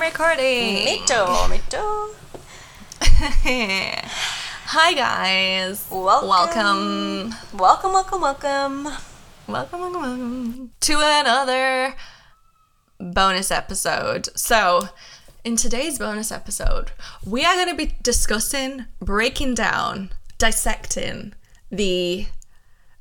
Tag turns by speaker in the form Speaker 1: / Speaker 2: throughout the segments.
Speaker 1: recording.
Speaker 2: Mito, mito.
Speaker 1: Hi guys.
Speaker 2: Welcome.
Speaker 1: Welcome.
Speaker 2: Welcome, welcome, welcome.
Speaker 1: Welcome, welcome, welcome to another bonus episode. So, in today's bonus episode, we are going to be discussing, breaking down, dissecting the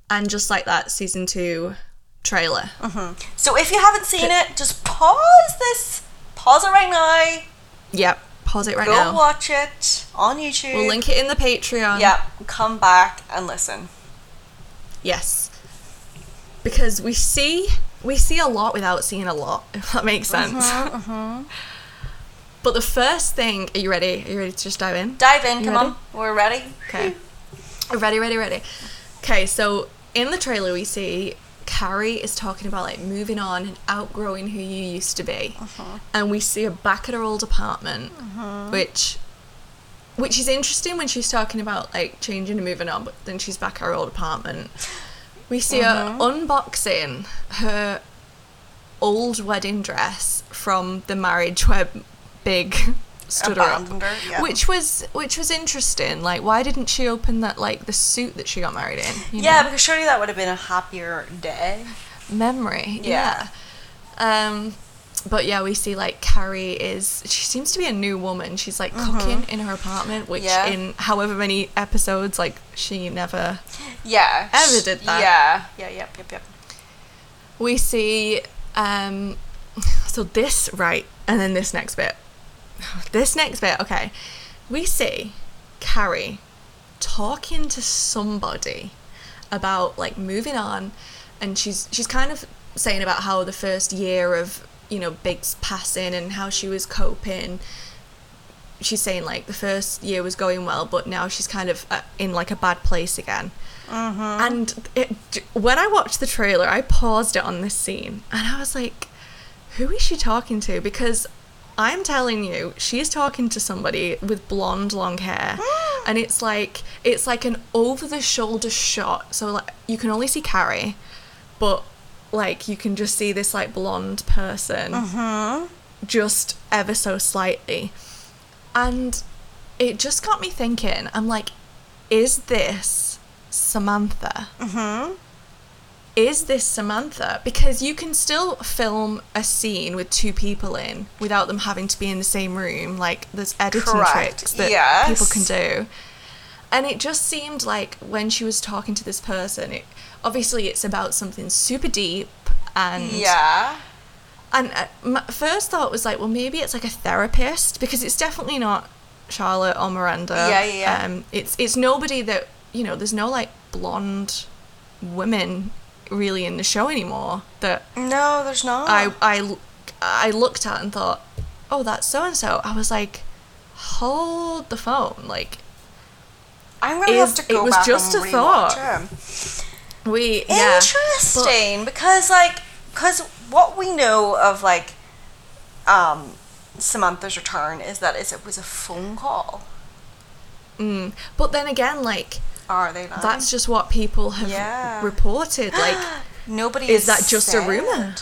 Speaker 1: and just like that season 2 trailer. Mm-hmm.
Speaker 2: So if you haven't seen it, just pause this. Pause it right now.
Speaker 1: Yep. Pause it right
Speaker 2: Go
Speaker 1: now.
Speaker 2: Go watch it on YouTube.
Speaker 1: We'll link it in the Patreon.
Speaker 2: Yep. Come back and listen.
Speaker 1: Yes. Because we see we see a lot without seeing a lot, if that makes uh-huh, sense. Uh-huh. But the first thing, are you ready? Are you ready to just dive in?
Speaker 2: Dive in. Come
Speaker 1: ready?
Speaker 2: on. We're ready.
Speaker 1: Okay. ready, ready, ready. Okay, so in the trailer we see Carrie is talking about like moving on and outgrowing who you used to be. Uh-huh. And we see her back at her old apartment, uh-huh. which which is interesting when she's talking about like changing and moving on, but then she's back at her old apartment. We see her uh-huh. unboxing her old wedding dress from the marriage where Big stood her up,
Speaker 2: her, yeah.
Speaker 1: which was which was interesting. Like, why didn't she open that like the suit that she got married in?
Speaker 2: Yeah,
Speaker 1: know?
Speaker 2: because surely that would have been a happier day.
Speaker 1: memory.
Speaker 2: Yeah.
Speaker 1: Yeah. Um, but yeah, we see like Carrie is. She seems to be a new woman. She's like cooking in her apartment, which
Speaker 2: Mm-hmm. Yeah.
Speaker 1: in however many episodes, like she never.
Speaker 2: Yeah.
Speaker 1: Ever did that.
Speaker 2: Yeah. Yeah. Yep. Yep. Yep.
Speaker 1: We see. Um, so this right, and then this next bit. This next bit, okay. We see Carrie talking to somebody about like moving on, and she's she's kind of saying about how the first year of you know Big's passing and how she was coping. She's saying like the first year was going well, but now she's kind of uh, in like a bad place again. And it, when I watched the trailer, I paused it on this scene and I was like, who is she talking to? Because I'm telling you, she's talking to somebody with blonde long hair. and it's like it's like an over the shoulder shot. So like you can only see Carrie, but like you can just see this like blonde person just ever so slightly. And it just got me thinking. I'm like, is this Samantha?
Speaker 2: Mm-hmm.
Speaker 1: Is this Samantha? Because you can still film a scene with two people in without them having to be in the same room. Like there's editing
Speaker 2: Correct.
Speaker 1: tricks that
Speaker 2: Yes.
Speaker 1: people can do. And it just seemed like when she was talking to this person, it obviously it's about something super deep and
Speaker 2: Yeah.
Speaker 1: and uh, my first thought was like, well, maybe it's like a therapist because it's definitely not Charlotte or Miranda.
Speaker 2: Yeah, yeah, yeah.
Speaker 1: Um, it's it's nobody that you know. There's no like blonde women really in the show anymore that
Speaker 2: No, there's not.
Speaker 1: I I I looked at and thought, oh, that's so and so. I was like, hold the phone, like
Speaker 2: I'm gonna
Speaker 1: is-
Speaker 2: have to
Speaker 1: it
Speaker 2: go
Speaker 1: was
Speaker 2: back
Speaker 1: just
Speaker 2: and
Speaker 1: a thought.
Speaker 2: it.
Speaker 1: we yeah.
Speaker 2: Interesting, because like, because what we know of like, um, Samantha's return is that it was a phone call.
Speaker 1: Mm, but then again, like
Speaker 2: Are they? Lying?
Speaker 1: that's just what people have
Speaker 2: Yeah.
Speaker 1: reported. Like.
Speaker 2: nobody.
Speaker 1: Is that just a rumor?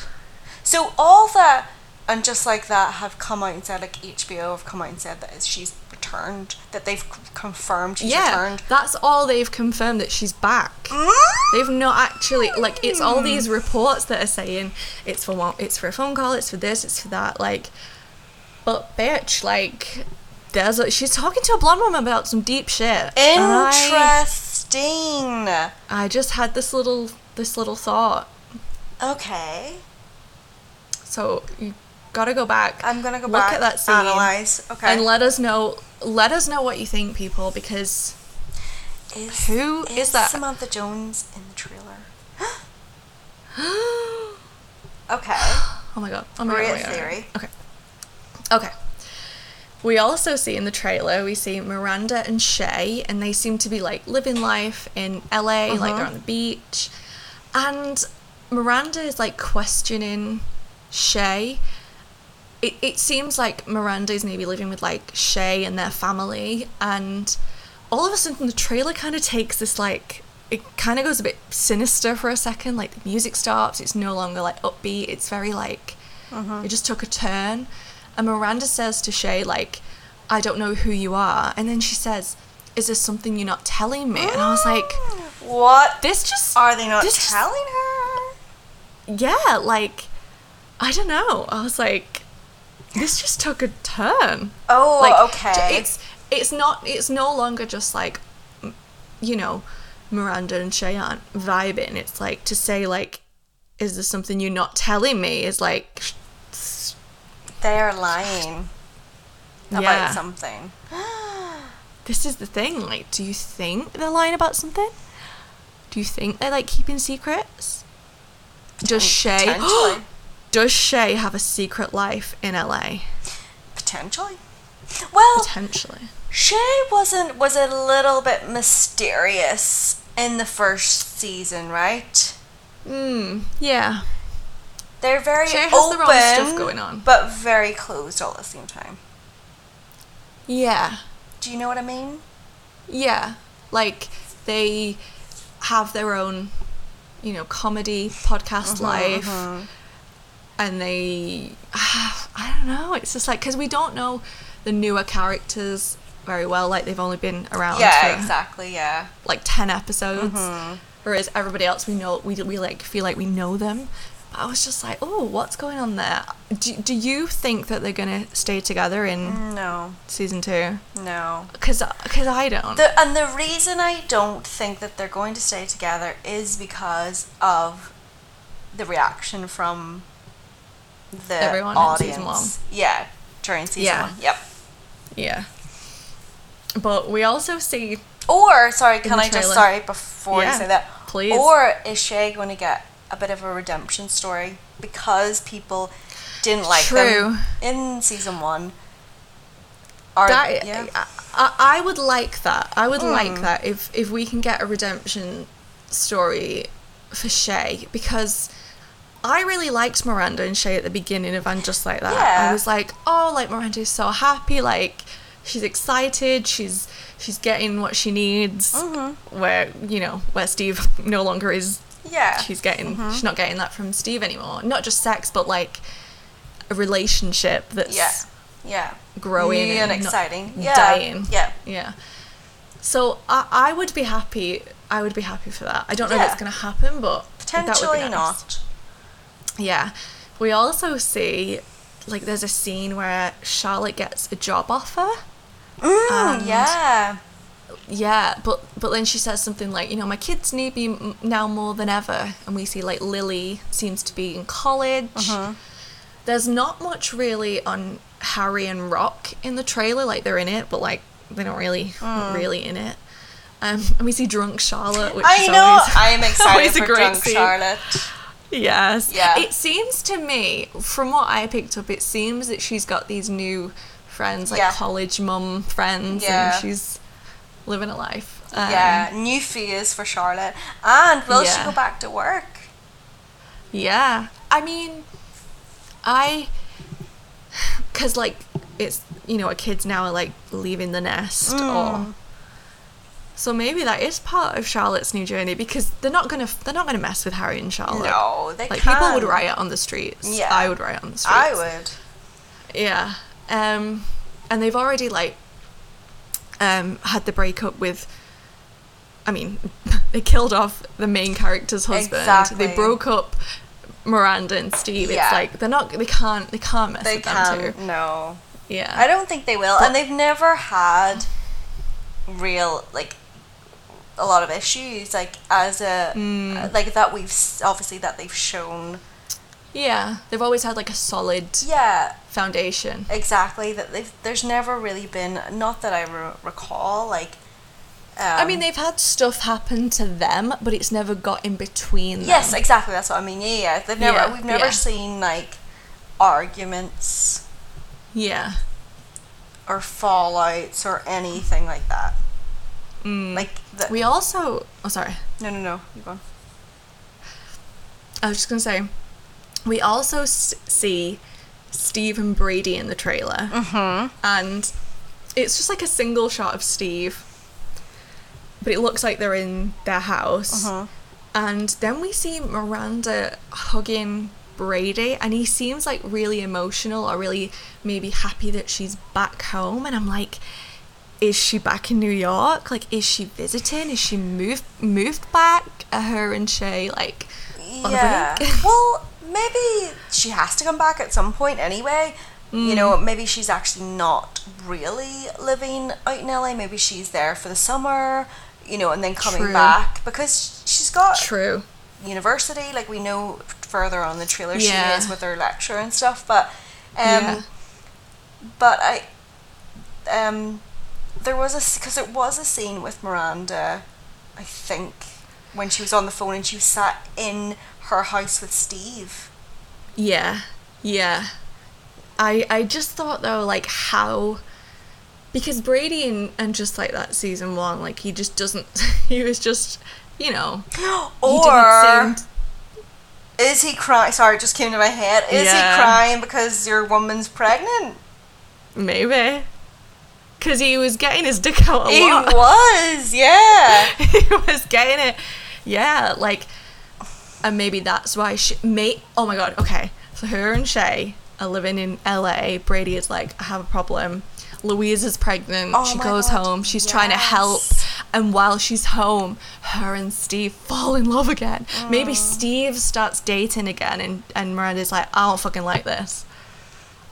Speaker 2: So all that and just like that have come out and said like HBO have come out and said that she's returned, that they've confirmed she's
Speaker 1: yeah,
Speaker 2: returned.
Speaker 1: that's all they've confirmed that she's back. Mm? They've not actually like it's all these reports that are saying it's for one, it's for a phone call, it's for this, it's for that. Like, but bitch, like, there's a, she's talking to a blonde woman about some deep shit. and I,
Speaker 2: Interesting.
Speaker 1: I just had this little this little thought.
Speaker 2: Okay.
Speaker 1: So you gotta go back.
Speaker 2: I'm gonna go
Speaker 1: look
Speaker 2: back.
Speaker 1: at that scene
Speaker 2: Analyze. Okay.
Speaker 1: and let us know. Let us know what you think, people, because
Speaker 2: is,
Speaker 1: who is that?
Speaker 2: Samantha Jones in the trailer? Okay.
Speaker 1: Oh my god. Oh my god. oh my god, my god.
Speaker 2: theory.
Speaker 1: Okay. Okay. We also see in the trailer, we see Miranda and Che, and they seem to be like living life in LA, like uh-huh. they're on the beach. And Miranda is like questioning Che. It, it seems like Miranda is maybe living with like Che and their family, and all of a sudden the trailer kind of takes this like it kind of goes a bit sinister for a second. Like the music stops. It's no longer like upbeat. It's very like uh-huh. it just took a turn, And Miranda says to Che, like, I don't know who you are. And then she says, Is there something you're not telling me? And I was like,
Speaker 2: what
Speaker 1: This just.
Speaker 2: are they not
Speaker 1: this just-
Speaker 2: telling her?
Speaker 1: yeah, like, I don't know. I was like, this just took a turn.
Speaker 2: Oh,
Speaker 1: like
Speaker 2: okay.
Speaker 1: it's it's not it's no longer just like you know miranda and che aren't vibing it's like to say like is there something you're not telling me is like
Speaker 2: They're lying about something.
Speaker 1: this is the thing like do you think they're lying about something? Do you think they're like keeping secrets? Does
Speaker 2: che
Speaker 1: does che have a secret life in la
Speaker 2: Potentially. Well,
Speaker 1: potentially.
Speaker 2: Che wasn't was a little bit mysterious in the first season, right?
Speaker 1: mm, yeah
Speaker 2: They're very
Speaker 1: Che has
Speaker 2: open,
Speaker 1: their own stuff going on.
Speaker 2: but very closed all at the same time.
Speaker 1: yeah
Speaker 2: Do you know what I mean?
Speaker 1: Yeah, like they have their own, you know, comedy podcast mm-hmm, life, mm-hmm. and they, I don't know. It's just like because we don't know the newer characters very well. Like they've only been around
Speaker 2: Yeah,
Speaker 1: for
Speaker 2: exactly. Yeah.
Speaker 1: like ten episodes, mm-hmm. whereas everybody else we know we we like feel like we know them. I was just like, oh, what's going on there? Do, do you think that they're gonna stay together in
Speaker 2: No,
Speaker 1: season two?
Speaker 2: no.
Speaker 1: Because because I don't.
Speaker 2: The, and the reason I don't think that they're going to stay together is because of the reaction from the
Speaker 1: Everyone in
Speaker 2: audience. Yeah, during season
Speaker 1: Yeah.
Speaker 2: one. Yep.
Speaker 1: Yeah. But we also see
Speaker 2: Or sorry, can I just sorry before
Speaker 1: Yeah,
Speaker 2: you say that?
Speaker 1: please.
Speaker 2: Or is Che going to get a bit of a redemption story because people didn't like them in season one? Or,
Speaker 1: that
Speaker 2: yeah.
Speaker 1: I, I, would like that. I would
Speaker 2: Hmm.
Speaker 1: like that if if we can get a redemption story for Che because I really liked Miranda and Che at the beginning of and just like that.
Speaker 2: Yeah.
Speaker 1: I was like, oh, like Miranda's so happy, like she's excited, she's she's getting what she needs.
Speaker 2: Mm-hmm.
Speaker 1: Where you know where Steve no longer is
Speaker 2: yeah.
Speaker 1: she's getting
Speaker 2: Mm-hmm.
Speaker 1: she's not getting that from Steve anymore. Not just sex, but like a relationship that's
Speaker 2: yeah. Yeah.
Speaker 1: growing
Speaker 2: New and
Speaker 1: and
Speaker 2: exciting. Yeah.
Speaker 1: dying.
Speaker 2: Yeah.
Speaker 1: Yeah. So I, I would be happy. I would be happy for that. I don't know if it's going to happen, but that would be
Speaker 2: Potentially
Speaker 1: nice.
Speaker 2: not.
Speaker 1: Yeah. We also see like there's a scene where Charlotte gets a job offer.
Speaker 2: Mm, yeah.
Speaker 1: Yeah, but but then she says something like, you know, my kids need me now more than ever, and we see like Lily seems to be in college.
Speaker 2: Mm-hmm.
Speaker 1: There's not much really on Harry and Rock in the trailer, like they're in it, but like they're not really not really in it. Um, and we see drunk Charlotte, which
Speaker 2: Mm. I
Speaker 1: is
Speaker 2: know.
Speaker 1: always,
Speaker 2: I am excited for
Speaker 1: great
Speaker 2: Drunk
Speaker 1: scene.
Speaker 2: Charlotte.
Speaker 1: Yes.
Speaker 2: Yeah.
Speaker 1: It seems to me, from what I picked up, it seems that she's got these new friends, like
Speaker 2: Yeah.
Speaker 1: college mum friends,
Speaker 2: Yeah.
Speaker 1: and she's living a life. Um,
Speaker 2: yeah. New phase for Charlotte. And will she go back to work?
Speaker 1: Yeah. I mean, I. Because, like, it's, you know, kids now are, like, leaving the nest
Speaker 2: Mm.
Speaker 1: or. So maybe that is part of Charlotte's new journey because they're not gonna they're not gonna mess with Harry and Charlotte.
Speaker 2: No, they
Speaker 1: like people would riot on the streets.
Speaker 2: Yeah.
Speaker 1: I would riot on the streets.
Speaker 2: I would.
Speaker 1: Yeah. Um, and they've already like um had the breakup with. I mean, they killed off the main character's husband.
Speaker 2: Exactly.
Speaker 1: They broke up Miranda and Steve.
Speaker 2: Yeah.
Speaker 1: It's like they're not. They can't. They can't mess
Speaker 2: They
Speaker 1: with them too.
Speaker 2: No.
Speaker 1: Yeah.
Speaker 2: I don't think they will.
Speaker 1: But-
Speaker 2: and they've never had real, like, a lot of issues, like, as a.
Speaker 1: Mm.
Speaker 2: Like, that we've. Obviously, that they've shown.
Speaker 1: Yeah. They've always had like a solid
Speaker 2: Yeah,
Speaker 1: foundation.
Speaker 2: exactly. That they've. There's never really been. Not that I re- recall, like. Um,
Speaker 1: I mean, they've had stuff happen to them, but it's never got in between them.
Speaker 2: Yes, exactly. That's what I mean. Yeah, yeah. They've never.
Speaker 1: Yeah,
Speaker 2: we've never
Speaker 1: yeah.
Speaker 2: seen like arguments
Speaker 1: Yeah.
Speaker 2: or fallouts or anything like that.
Speaker 1: Mm.
Speaker 2: Like the,
Speaker 1: we also. Oh, sorry.
Speaker 2: no, no, no. You go on.
Speaker 1: I was just gonna say, we also s- see Steve and Brady in the trailer,
Speaker 2: Mm-hmm.
Speaker 1: and it's just like a single shot of Steve, but it looks like they're in their house,
Speaker 2: Uh-huh.
Speaker 1: and then we see Miranda hugging Brady and he seems like really emotional or really maybe happy that she's back home and I'm like is she back in New York? Like is she visiting? Is she moved moved back? Are her and Che like on
Speaker 2: yeah. well, maybe she has to come back at some point anyway. You know, maybe she's actually not really living out in LA. Maybe she's there for the summer, you know, and then coming
Speaker 1: True.
Speaker 2: back because she's got
Speaker 1: True.
Speaker 2: university. Like we know further on the trailer
Speaker 1: Yeah.
Speaker 2: she is with her lecture and stuff. But, um,
Speaker 1: Yeah.
Speaker 2: but I, um, there was a because it was a scene with Miranda, I think, when she was on the phone and she was sat in her house with Steve.
Speaker 1: Yeah, yeah. I I just thought though, like how because Brady and, and just like that season one, like he just doesn't. He was just, you know,
Speaker 2: Or
Speaker 1: he seem.
Speaker 2: is he crying? Sorry, it just came to my head. Is
Speaker 1: Yeah.
Speaker 2: he crying because your woman's pregnant?
Speaker 1: Maybe. Because he was getting his dick out a
Speaker 2: He
Speaker 1: lot.
Speaker 2: was, yeah.
Speaker 1: he was getting it. Yeah, like, and maybe that's why she. May, oh my god, okay. So her and Che are living in LA. Brady is like, I have a problem. Louise is pregnant.
Speaker 2: Oh
Speaker 1: she goes
Speaker 2: God,
Speaker 1: home. She's trying to help. And while she's home, her and Steve fall in love again. Maybe
Speaker 2: Mm.
Speaker 1: Steve starts dating again, and, and Miranda's like, I don't fucking like this.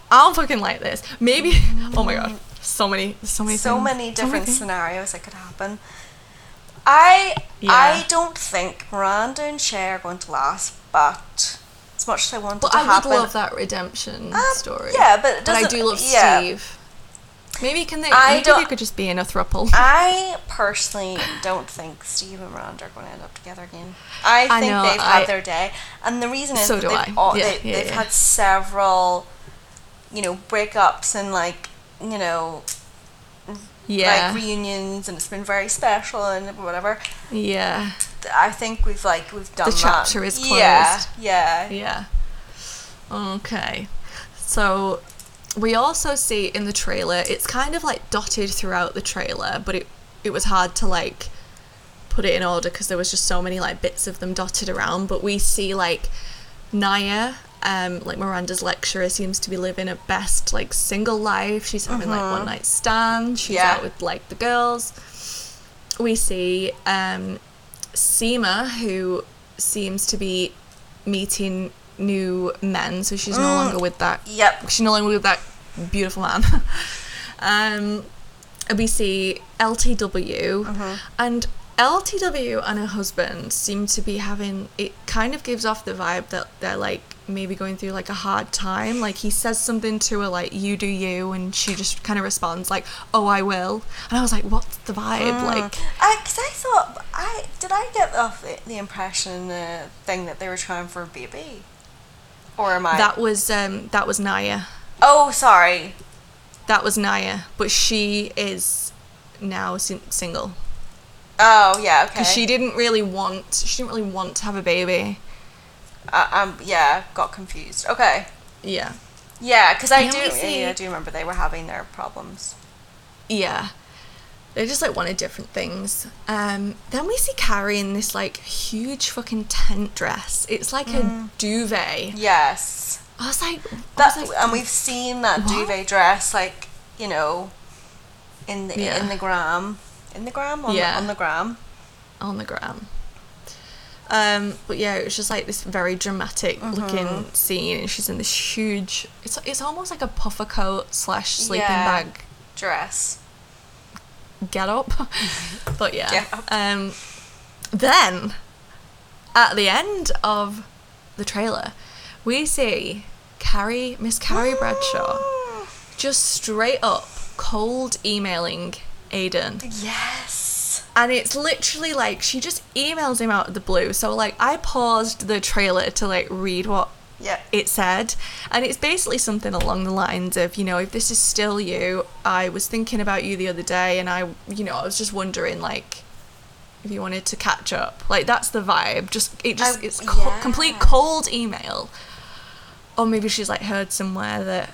Speaker 1: I don't fucking like this. Maybe. Oh my god. So many, so many,
Speaker 2: so
Speaker 1: things.
Speaker 2: many different
Speaker 1: things.
Speaker 2: scenarios that could happen. I
Speaker 1: Yeah.
Speaker 2: I don't think Miranda and Che are going to last, but as much as I want it
Speaker 1: But
Speaker 2: to
Speaker 1: I would love that redemption
Speaker 2: Um,
Speaker 1: story.
Speaker 2: yeah, but it
Speaker 1: but I do love
Speaker 2: yeah.
Speaker 1: Steve. Maybe can they?
Speaker 2: I
Speaker 1: maybe they could just be in a thruple.
Speaker 2: I personally don't think Steve and Miranda are going to end up together again. I
Speaker 1: I
Speaker 2: think
Speaker 1: know,
Speaker 2: they've had their day, and the reason is
Speaker 1: So
Speaker 2: that
Speaker 1: do
Speaker 2: they've,
Speaker 1: I.
Speaker 2: all,
Speaker 1: Yeah,
Speaker 2: they,
Speaker 1: yeah,
Speaker 2: they've
Speaker 1: yeah.
Speaker 2: had several, you know, breakups and like you know
Speaker 1: yeah,
Speaker 2: like reunions, and it's been very special and whatever.
Speaker 1: yeah,
Speaker 2: I think we've like we've done that.
Speaker 1: chapter is
Speaker 2: Yeah,
Speaker 1: closed.
Speaker 2: yeah.
Speaker 1: yeah. Okay, so we also see in the trailer. It's kind of like dotted throughout the trailer, but it it was hard to like put it in order because there was just so many like bits of them dotted around. But we see like Nya, um, like Miranda's lecturer, seems to be living a best like single life. She's having like one night stands. She's
Speaker 2: Yeah.
Speaker 1: out with like the girls. We see um, Seema, who seems to be meeting new men, so she's no longer with that.
Speaker 2: Yep.
Speaker 1: She's no longer with that beautiful man. um, we see LTW, and LTW and her husband seem to be having. It kind of gives off the vibe that they're like maybe going through like a hard time. Like he says something to her like "You do you," and she just kind of responds like "Oh, I will." And I was like, "What's the vibe?" Like.
Speaker 2: I, cause I thought I did I get off the, the impression the thing that they were trying for a baby, or am I?
Speaker 1: That was um that was Nya.
Speaker 2: oh, sorry.
Speaker 1: That was Nya, but she is now sin- single
Speaker 2: Oh, yeah. Okay.
Speaker 1: because she didn't really want she didn't really want to have a baby.
Speaker 2: Uh, um. Yeah. Got confused. Okay.
Speaker 1: Yeah,
Speaker 2: Yeah, because I do.
Speaker 1: see-
Speaker 2: Yeah, I do remember they were having their problems.
Speaker 1: yeah. They just like wanted different things. Um, then we see Carrie in this like huge fucking tent dress. It's like a duvet.
Speaker 2: Yes.
Speaker 1: I was like, I
Speaker 2: That
Speaker 1: was like,
Speaker 2: and we've seen that
Speaker 1: what?
Speaker 2: duvet dress, like you know, in the
Speaker 1: Yeah.
Speaker 2: in the gram, in the gram on
Speaker 1: Yeah.
Speaker 2: the on the gram.
Speaker 1: on the gram. Um, but yeah, it was just like this very dramatic looking
Speaker 2: Mm-hmm.
Speaker 1: scene, and she's in this huge. It's it's almost like a puffer coat slash sleeping
Speaker 2: Yeah.
Speaker 1: bag
Speaker 2: Dress.
Speaker 1: get up. but yeah. Um, then at the end of the trailer, we see Carrie, Miss Carrie Bradshaw, just straight up cold emailing Aiden.
Speaker 2: Yes.
Speaker 1: And it's literally like she just emails him out of the blue. So like I paused the trailer to like read what
Speaker 2: Yeah.
Speaker 1: it said and it's basically something along the lines of you know if this is still you i was thinking about you the other day and i you know i was just wondering like if you wanted to catch up like that's the vibe just it just
Speaker 2: I-
Speaker 1: it's co- complete cold email or maybe she's like heard somewhere that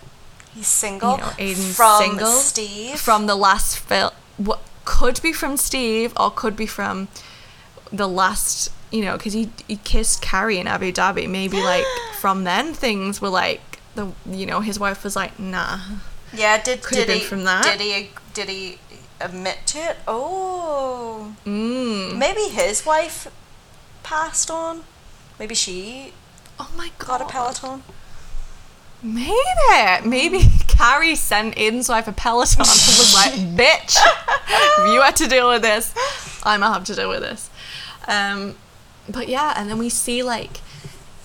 Speaker 2: He's single.
Speaker 1: you know aiden's
Speaker 2: from
Speaker 1: single
Speaker 2: Steve.
Speaker 1: from the last film what could be from steve or could be from the last you know, because he he kissed Carrie in Abu Dhabi. Maybe like from then things were like the you know his wife was like nah.
Speaker 2: Yeah, did
Speaker 1: Could
Speaker 2: did he
Speaker 1: from that.
Speaker 2: did he did he admit to it? Oh,
Speaker 1: Mm.
Speaker 2: maybe his wife passed on. Maybe she
Speaker 1: Oh my god.
Speaker 2: got a Peloton.
Speaker 1: Maybe maybe Carrie sent in, so I have a Peloton and was like, bitch, if you had to deal with this, I'm gonna have to deal with this. Um, but yeah, and then we see like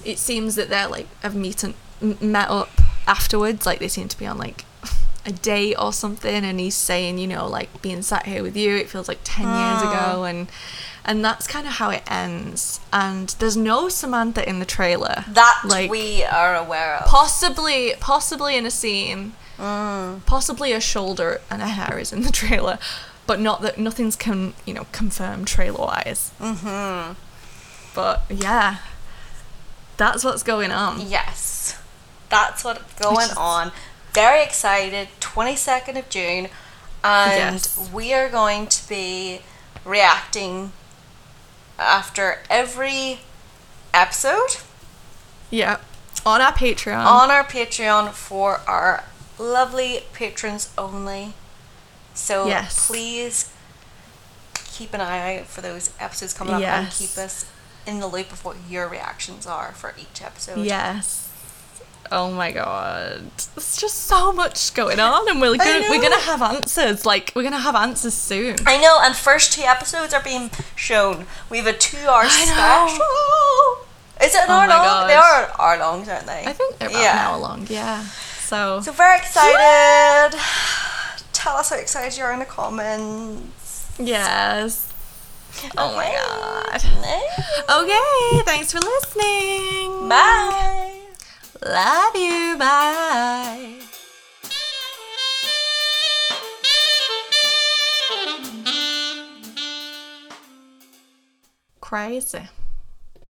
Speaker 1: it seems that they're like have meet and, m- met up afterwards. Like they seem to be on like a date or something, and he's saying, you know, like being sat here with you, it feels like ten years ago, and and that's kind of how it ends. And there's no Samantha in the trailer.
Speaker 2: That
Speaker 1: like
Speaker 2: we are aware of.
Speaker 1: possibly possibly in a scene,
Speaker 2: Mm.
Speaker 1: possibly a shoulder and a hair is in the trailer, but not that nothing's can you know confirmed trailer wise.
Speaker 2: Mm-hmm.
Speaker 1: But yeah, that's what's going on.
Speaker 2: Yes, that's what's going
Speaker 1: is-
Speaker 2: on. Very excited. Twenty second of June, and
Speaker 1: Yes.
Speaker 2: we are going to be reacting after every episode
Speaker 1: Yeah, on our Patreon.
Speaker 2: on our Patreon for our lovely patrons only. So
Speaker 1: Yes.
Speaker 2: please keep an eye out for those episodes coming up and keep us in the loop of what your reactions are for each episode.
Speaker 1: Yes. Oh my god. There's just so much going on and we're gonna we're gonna have answers. Like we're gonna have answers soon.
Speaker 2: I know, and first two episodes are being shown. We have a two-hour
Speaker 1: I know.
Speaker 2: special. Is it an
Speaker 1: Oh
Speaker 2: hour
Speaker 1: my
Speaker 2: long? They
Speaker 1: God.
Speaker 2: are hour longs, aren't they?
Speaker 1: I think they're about
Speaker 2: Yeah.
Speaker 1: an hour long, yeah. So,
Speaker 2: So very excited. Tell us how excited you are in the comments.
Speaker 1: yes. Oh my god.
Speaker 2: god.
Speaker 1: Okay, thanks for listening.
Speaker 2: Bye.
Speaker 1: Love you. Bye. Crazy.